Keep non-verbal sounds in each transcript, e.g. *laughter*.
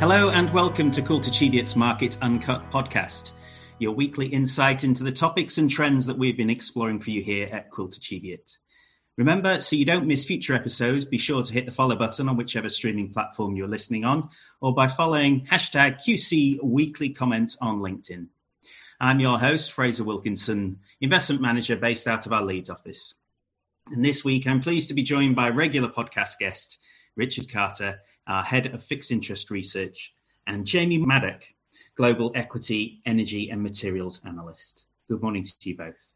Hello and welcome to Cheviot's Market Uncut podcast, your weekly insight into the topics and trends that we've been exploring for you here at Cheviot. Remember, so you don't miss future episodes, be sure to hit the follow button on whichever streaming platform you're listening on, or by following hashtag QC Weekly Comment on LinkedIn. I'm your host, Fraser Wilkinson, investment manager based out of our Leeds office. And this week, I'm pleased to be joined by regular podcast guest, Richard Carter, our head of fixed interest research, and Jamie Maddock, global equity, energy, and materials analyst. Good morning to you both.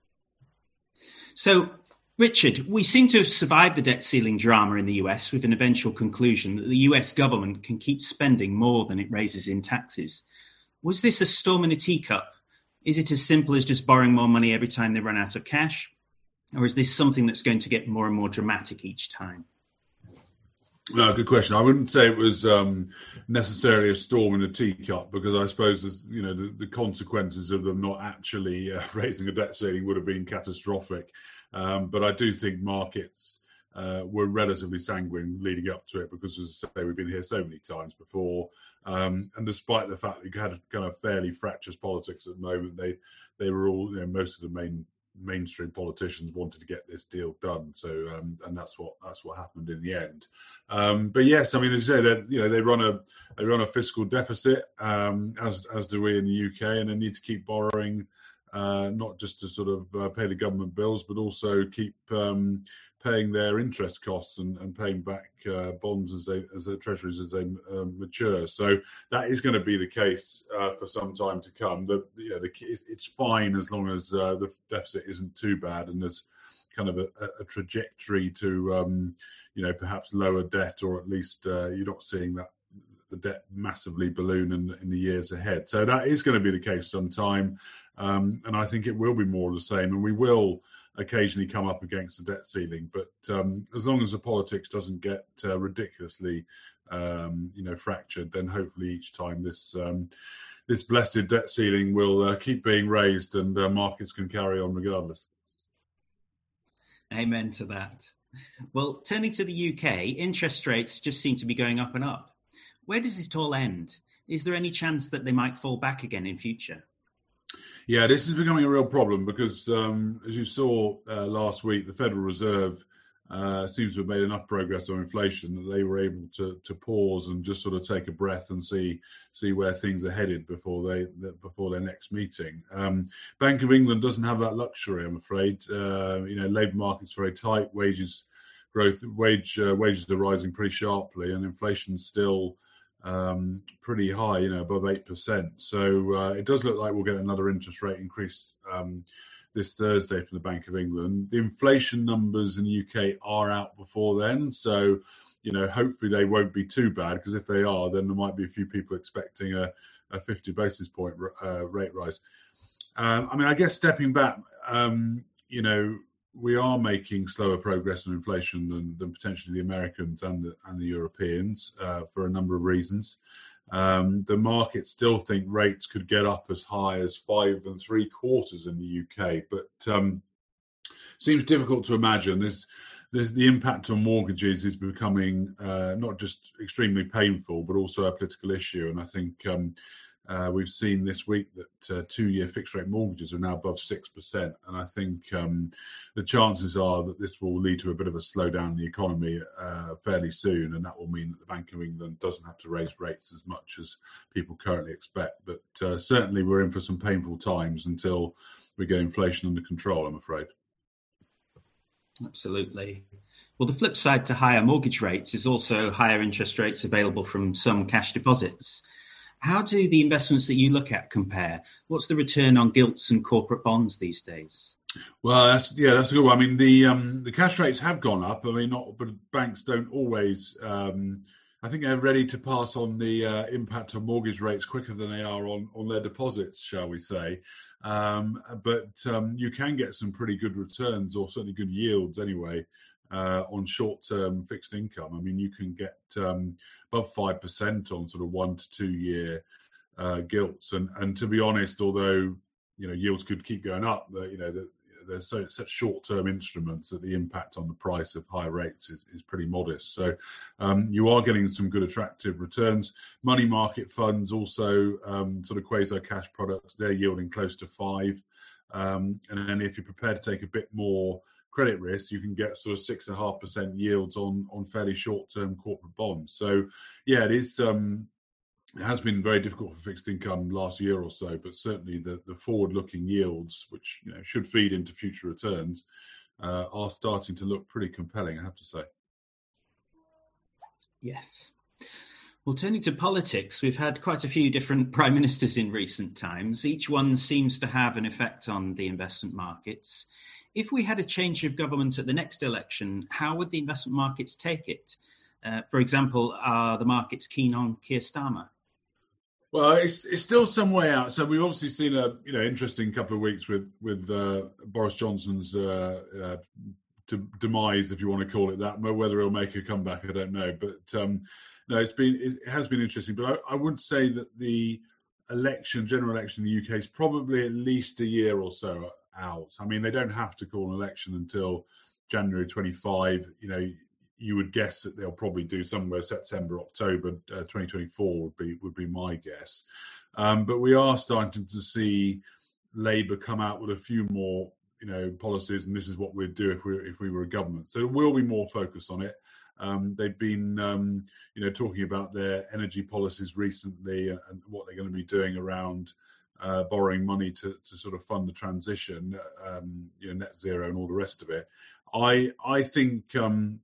So, Richard, we seem to have survived the debt ceiling drama in the US with an eventual conclusion that the US government can keep spending more than it raises in taxes. Was this a storm in a teacup? Is it as simple as just borrowing more money every time they run out of cash? Or is this something that's going to get more and more dramatic each time? No, good question. I wouldn't say it was um, necessarily a storm in a teacup because I suppose you know the, the, consequences of them not actually uh, *laughs* raising a debt ceiling would have been catastrophic. Um, but I do think markets uh, were relatively sanguine leading up to it because, as I say, we've been here so many times before. Um, and despite the fact that you had kind of fairly fractious politics at the moment, they they were all you know most of the main mainstream politicians wanted to get this deal done. So, um, and that's what that's what happened in the end. Um, but yes, I mean, as you say, that you know they run a they run a fiscal deficit, um, as as do we in the UK, and they need to keep borrowing. Uh, not just to sort of uh, pay the government bills, but also keep um, paying their interest costs and, and paying back uh, bonds as they as their treasuries as they um, mature. So that is going to be the case uh, for some time to come. The you know the it's, it's fine as long as uh, the deficit isn't too bad and there's kind of a, a trajectory to um, you know perhaps lower debt or at least uh, you're not seeing that the debt massively balloon in, in the years ahead. So that is going to be the case sometime, um, and I think it will be more of the same, and we will occasionally come up against the debt ceiling. But um, as long as the politics doesn't get uh, ridiculously, um, you know, fractured, then hopefully each time this um, this blessed debt ceiling will uh, keep being raised and uh, markets can carry on regardless. Amen to that. Well, turning to the UK, interest rates just seem to be going up and up. Where does it all end? Is there any chance that they might fall back again in future? Yeah, this is becoming a real problem because, um, as you saw uh, last week, the Federal Reserve uh, seems to have made enough progress on inflation that they were able to to pause and just sort of take a breath and see see where things are headed before they before their next meeting. Um, Bank of England doesn't have that luxury, I'm afraid. Uh, you know, labour market's very tight, wages growth, wage uh, wages are rising pretty sharply, and inflation's still um, pretty high, you know, above 8%. So uh, it does look like we'll get another interest rate increase um, this Thursday from the Bank of England. The inflation numbers in the UK are out before then. So, you know, hopefully they won't be too bad because if they are, then there might be a few people expecting a, a 50 basis point uh, rate rise. Um, I mean, I guess stepping back, um, you know, we are making slower progress on inflation than, than potentially the Americans and the, and the Europeans uh, for a number of reasons. Um, the market still think rates could get up as high as five and three quarters in the UK, but um, seems difficult to imagine. This, this, the impact on mortgages is becoming uh, not just extremely painful, but also a political issue. And I think um, uh, we've seen this week that uh, two-year fixed-rate mortgages are now above six percent, and I think um, the chances are that this will lead to a bit of a slowdown in the economy uh, fairly soon, and that will mean that the Bank of England doesn't have to raise rates as much as people currently expect. But uh, certainly, we're in for some painful times until we get inflation under control. I'm afraid. Absolutely. Well, the flip side to higher mortgage rates is also higher interest rates available from some cash deposits. How do the investments that you look at compare? What's the return on gilts and corporate bonds these days? Well, that's yeah, that's a good one. I mean, the um, the cash rates have gone up. I mean, not but banks don't always. Um, I think they're ready to pass on the uh, impact of mortgage rates quicker than they are on on their deposits, shall we say? Um, but um, you can get some pretty good returns, or certainly good yields anyway, uh, on short-term fixed income. I mean, you can get um, above five percent on sort of one to two-year uh, gilts, and and to be honest, although you know yields could keep going up, you know the, they're so, such short-term instruments that the impact on the price of high rates is, is pretty modest. So um, you are getting some good attractive returns. Money market funds also um, sort of quasi cash products, they're yielding close to five. Um, and then if you're prepared to take a bit more credit risk, you can get sort of six and a half percent yields on on fairly short term corporate bonds. So yeah, it is um, it has been very difficult for fixed income last year or so, but certainly the, the forward-looking yields, which you know should feed into future returns, uh, are starting to look pretty compelling. I have to say. Yes. Well, turning to politics, we've had quite a few different *laughs* prime ministers in recent times. Each one seems to have an effect on the investment markets. If we had a change of government at the next election, how would the investment markets take it? Uh, for example, are the markets keen on Keir Starmer? Well, it's it's still some way out. So we've obviously seen a you know interesting couple of weeks with with uh, Boris Johnson's uh, uh, de- demise, if you want to call it that. Whether he'll make a comeback, I don't know. But um, no, it's been it has been interesting. But I, I would say that the election, general election in the UK, is probably at least a year or so out. I mean, they don't have to call an election until January 25. You know, you would guess that they'll probably do somewhere September, October uh, 2024 would be would be my guess. Um, but we are starting to see Labour come out with a few more, you know, policies, and this is what we'd do if we if we were a government. So will be more focus on it. Um, they've been, um, you know, talking about their energy policies recently and, and what they're going to be doing around uh, borrowing money to, to sort of fund the transition, um, you know, net zero and all the rest of it. I I think um,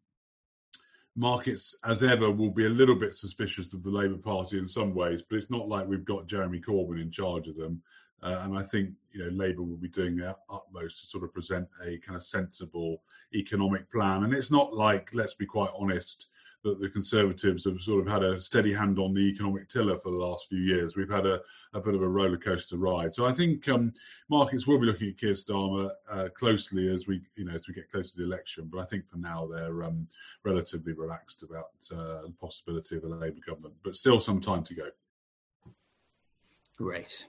markets, as ever, will be a little bit suspicious of the Labour Party in some ways, but it's not like we've got Jeremy Corbyn in charge of them. Uh, and I think you know Labour will be doing their utmost to sort of present a kind of sensible economic plan. And it's not like, let's be quite honest, that the Conservatives have sort of had a steady hand on the economic tiller for the last few years. We've had a, a bit of a roller coaster ride. So I think um, markets will be looking at Keir Starmer uh, closely as we, you know, as we get closer to the election. But I think for now they're um, relatively relaxed about uh, the possibility of a Labour government, but still some time to go. Great.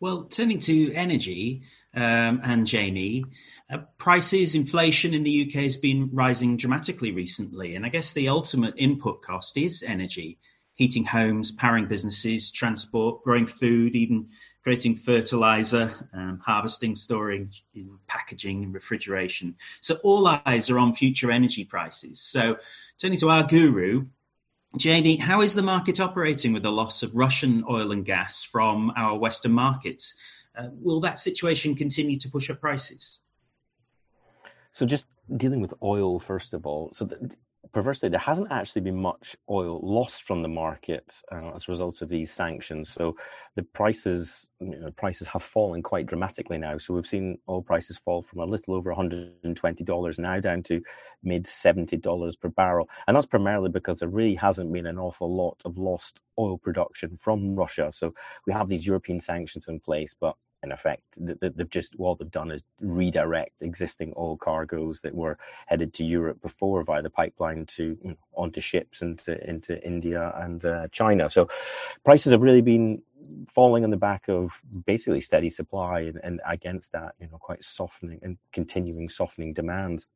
Well, turning to energy um, and Jamie, uh, prices, inflation in the UK has been rising dramatically recently. And I guess the ultimate input cost is energy, heating homes, powering businesses, transport, growing food, even creating fertilizer, um, harvesting, storing, packaging, and refrigeration. So all eyes are on future energy prices. So turning to our guru, Jamie, how is the market operating with the loss of Russian oil and gas from our Western markets? Uh, will that situation continue to push up prices? So, just dealing with oil first of all. So, the, perversely, there hasn't actually been much oil lost from the market uh, as a result of these sanctions. So the prices, you know, prices have fallen quite dramatically now. So we've seen oil prices fall from a little over $120 now down to mid $70 per barrel. And that's primarily because there really hasn't been an awful lot of lost oil production from Russia. So we have these European sanctions in place, but in effect. That they've just all they've done is redirect existing oil cargoes that were headed to Europe before via the pipeline to you know, onto ships into into India and uh, China. So prices have really been falling on the back of basically steady supply and, and against that, you know, quite softening and continuing softening demand.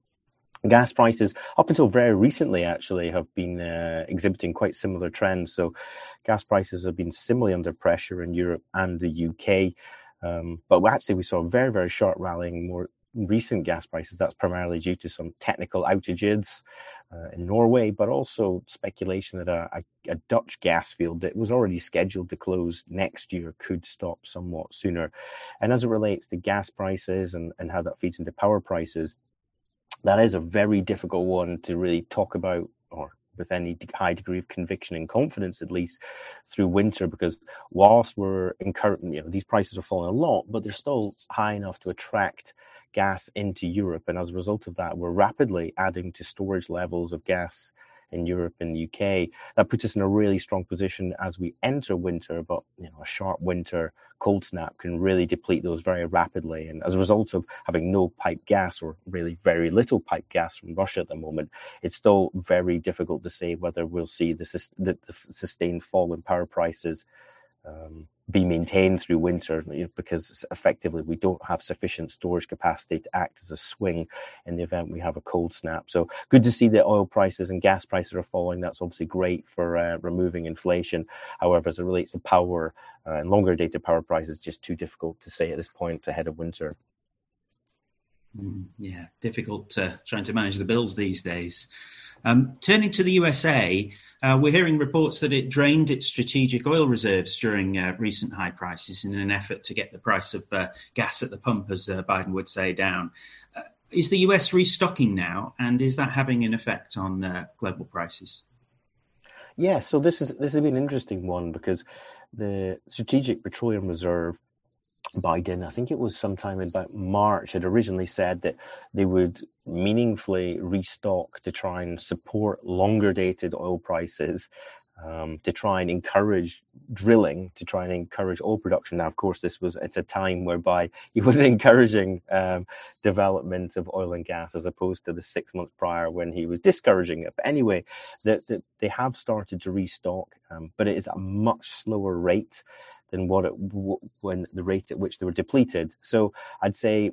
Gas prices, up until very recently, actually, have been uh, exhibiting quite similar trends. So, gas prices have been similarly under pressure in Europe and the UK. Um, but actually, we saw a very, very short rallying more recent gas prices. That's primarily due to some technical outages uh, in Norway, but also speculation that a, a, a, Dutch gas field that was already scheduled to close next year could stop somewhat sooner. And as it relates to gas prices and, and how that feeds into power prices, that is a very difficult one to really talk about or with any high degree of conviction and confidence, at least through winter, because whilst we're incurring, you know, these prices are falling a lot, but they're still high enough to attract gas into Europe. And as a result of that, we're rapidly adding to storage levels of gas in Europe and the UK. That puts us in a really strong position as we enter winter, but you know, a sharp winter cold snap can really deplete those very rapidly. And as a result of having no pipe gas or really very little pipe gas from Russia at the moment, it's still very difficult to say whether we'll see the, the, the sustained fall in power prices um, be maintained through winter because effectively we don't have sufficient storage capacity to act as a swing in the event we have a cold snap. So good to see that oil prices and gas prices are falling. That's obviously great for uh, removing inflation. However, as it relates to power uh, and longer dated power prices, just too difficult to say at this point ahead of winter. Mm, yeah, difficult uh, trying to manage the bills these days. Um, turning to the USA, uh, we're hearing reports that it drained its strategic oil reserves during uh, recent high prices in an effort to get the price of uh, gas at the pump, as uh, Biden would say, down. Uh, is the US restocking now, and is that having an effect on uh, global prices? Yeah, so this is this has been an interesting one because the Strategic Petroleum Reserve Biden, I think it was sometime in about March, had originally said that they would meaningfully restock to try and support longer dated oil prices, um, to try and encourage drilling, to try and encourage oil production. Now, of course, this was at a time whereby he *laughs* was encouraging um, development of oil and gas as opposed to the six months prior when he was discouraging it. But anyway, that the, they have started to restock, um, but it is at a much slower rate than what it when the rate at which they were depleted. So I'd say,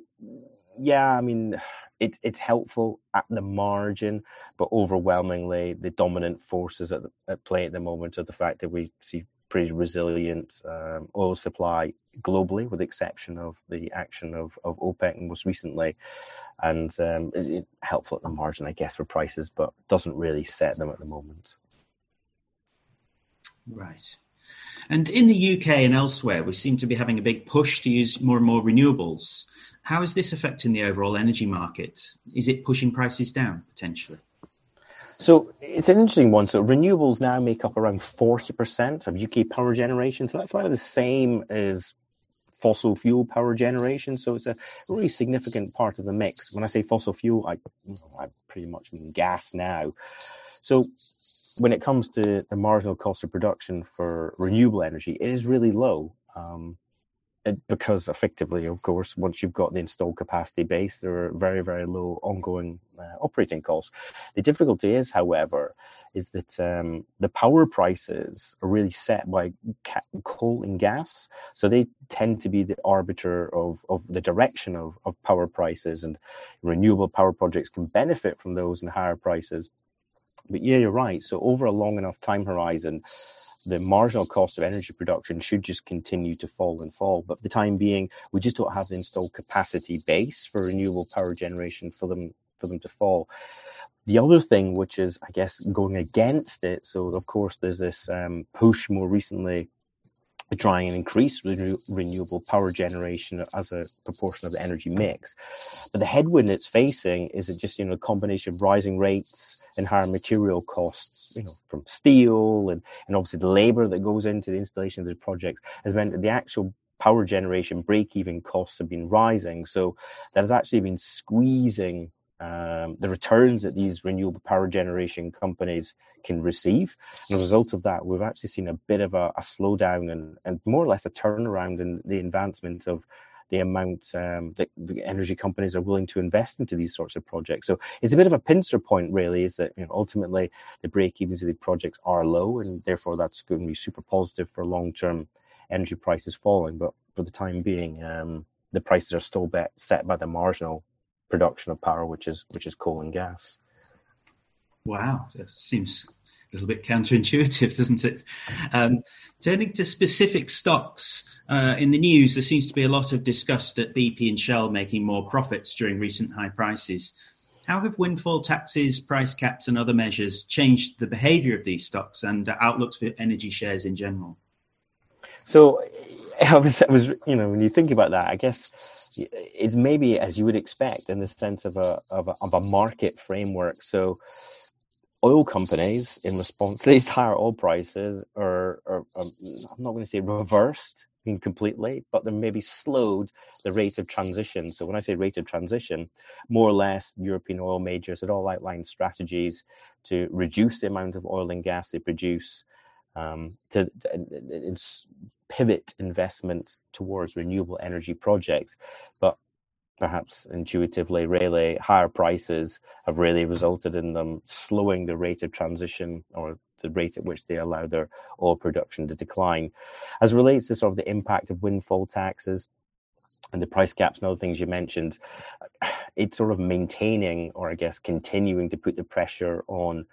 yeah, I mean, it, it's helpful at the margin, but overwhelmingly the dominant forces at, at play at the moment are the fact that we see pretty resilient um, oil supply globally, with the exception of the action of, of OPEC most recently. And um, it, helpful at the margin, I guess, for prices, but doesn't really set them at the moment. Right. And in the UK and elsewhere, we seem to be having a big push to use more and more renewables. How is this affecting the overall energy market? Is it pushing prices down potentially? So it's an interesting one. So renewables now make up around 40% of UK power generation. So that's about the same as fossil fuel power generation. So it's a really significant part of the mix. When I say fossil fuel, I, I pretty much mean gas now. So when it comes to the marginal cost of production for renewable energy, it is really low. Um, it, because effectively, of course, once you've got the installed capacity base, there are very, very low ongoing uh, operating costs. The difficulty is, however, is that um, the power prices are really set by ca- coal and gas, so they tend to be the arbiter of, of the direction of, of power prices, and renewable power projects can benefit from those and higher prices but yeah, you're right. So over a long enough time horizon, the marginal cost of energy production should just continue to fall and fall. But for the time being, we just don't have the installed capacity base for renewable power generation for them for them to fall. The other thing, which is, I guess, going against it, so of course there's this um, push more recently trying and increase renew- renewable power generation as a proportion of the energy mix. But the headwind it's facing is it just you know a combination of rising rates and higher material costs, you know, from steel and, and obviously the labor that goes into the installation of the projects has meant that the actual power generation break-even costs have been rising. So that has actually been squeezing um, the returns that these renewable power generation companies can receive. And as a result of that, we've actually seen a bit of a, a slowdown and, and more or less a turnaround in the advancement of the amount um, that the energy companies are willing to invest into these sorts of projects. So it's a bit of a pincer point, really, is that you know, ultimately the break evens of the projects are low, and therefore that's going to be super positive for long term energy prices falling. But for the time being, um, the prices are still bet, set by the marginal production of power, which is which is coal and gas. Wow, that seems a little bit counterintuitive, *laughs* doesn't it? Um, turning to specific stocks, uh, in the news, there seems to be a lot of disgust at BP and Shell making more profits during recent high prices. How have windfall taxes, price caps, and other measures changed the behavior of these stocks and outlooks for energy shares in general? So, *laughs* I was, I was, you know, when you think about that, I guess it's maybe as you would expect in the sense of a, of a, of a market framework. So oil companies, in response to these higher oil prices, are, are, are I'm not going to say reversed completely, but they maybe slowed the rate of transition. So when I say rate of transition, more or less European oil majors had all outlined strategies to reduce the amount of oil and gas they produce, um, to, to, pivot investment towards renewable energy projects. But perhaps intuitively, really higher prices have really resulted in them slowing the rate of transition or the rate at which they allow their oil production to decline. As relates to sort of the impact of windfall taxes, and the price caps and other things you mentioned, it's sort of maintaining or I guess continuing to put the pressure on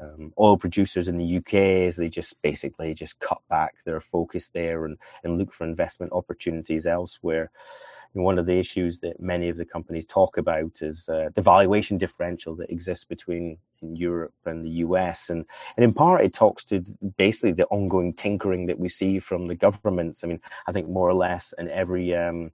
um, oil producers in the UK as they just basically just cut back their focus there and, and look for investment opportunities elsewhere. And one of the issues that many of the companies talk about is uh, the valuation differential that exists between Europe and the US. And, and in part, it talks to basically the ongoing tinkering that we see from the governments. I mean, I think more or less in every um,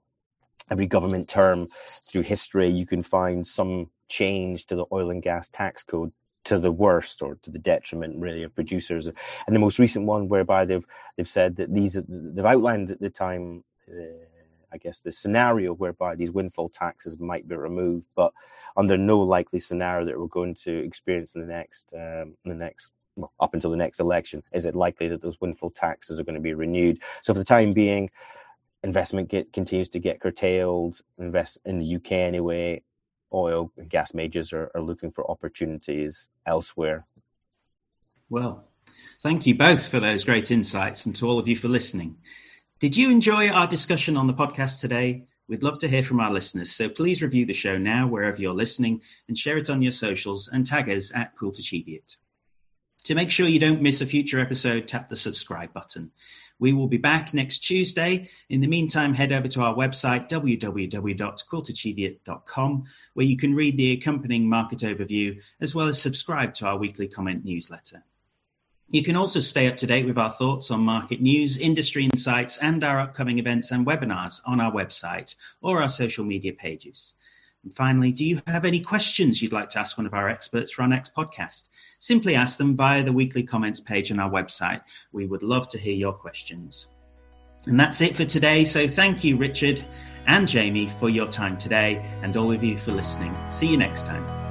every government term through history, you can find some change to the oil and gas tax code to the worst or to the detriment really of producers. And the most recent one whereby they've they've said that these they've outlined at the time. Uh, I guess the scenario whereby these windfall taxes might be removed, but under no likely scenario that we're going to experience in the next um, in the next well, up until the next election, is it likely that those windfall taxes are going to be renewed? So for the time being, investment get, continues to get curtailed. Invest in the UK anyway. Oil and gas majors are, are looking for opportunities elsewhere. Well, thank you both for those great insights, and to all of you for listening. Did you enjoy our discussion on the podcast today? We'd love to hear from our listeners, so please review the show now wherever you're listening and share it on your socials and tag us at Quilter To make sure you don't miss a future episode, tap the subscribe button. We will be back next Tuesday. In the meantime, head over to our website, www.quiltercheviot.com, where you can read the accompanying market overview as well as subscribe to our weekly comment newsletter. You can also stay up to date with our thoughts on market news, industry insights, and our upcoming events and webinars on our website or our social media pages. And finally, do you have any questions you'd like to ask one of our experts for our next podcast? Simply ask them via the weekly comments page on our website. We would love to hear your questions. And that's it for today. So thank you, Richard and Jamie, for your time today, and all of you for listening. See you next time.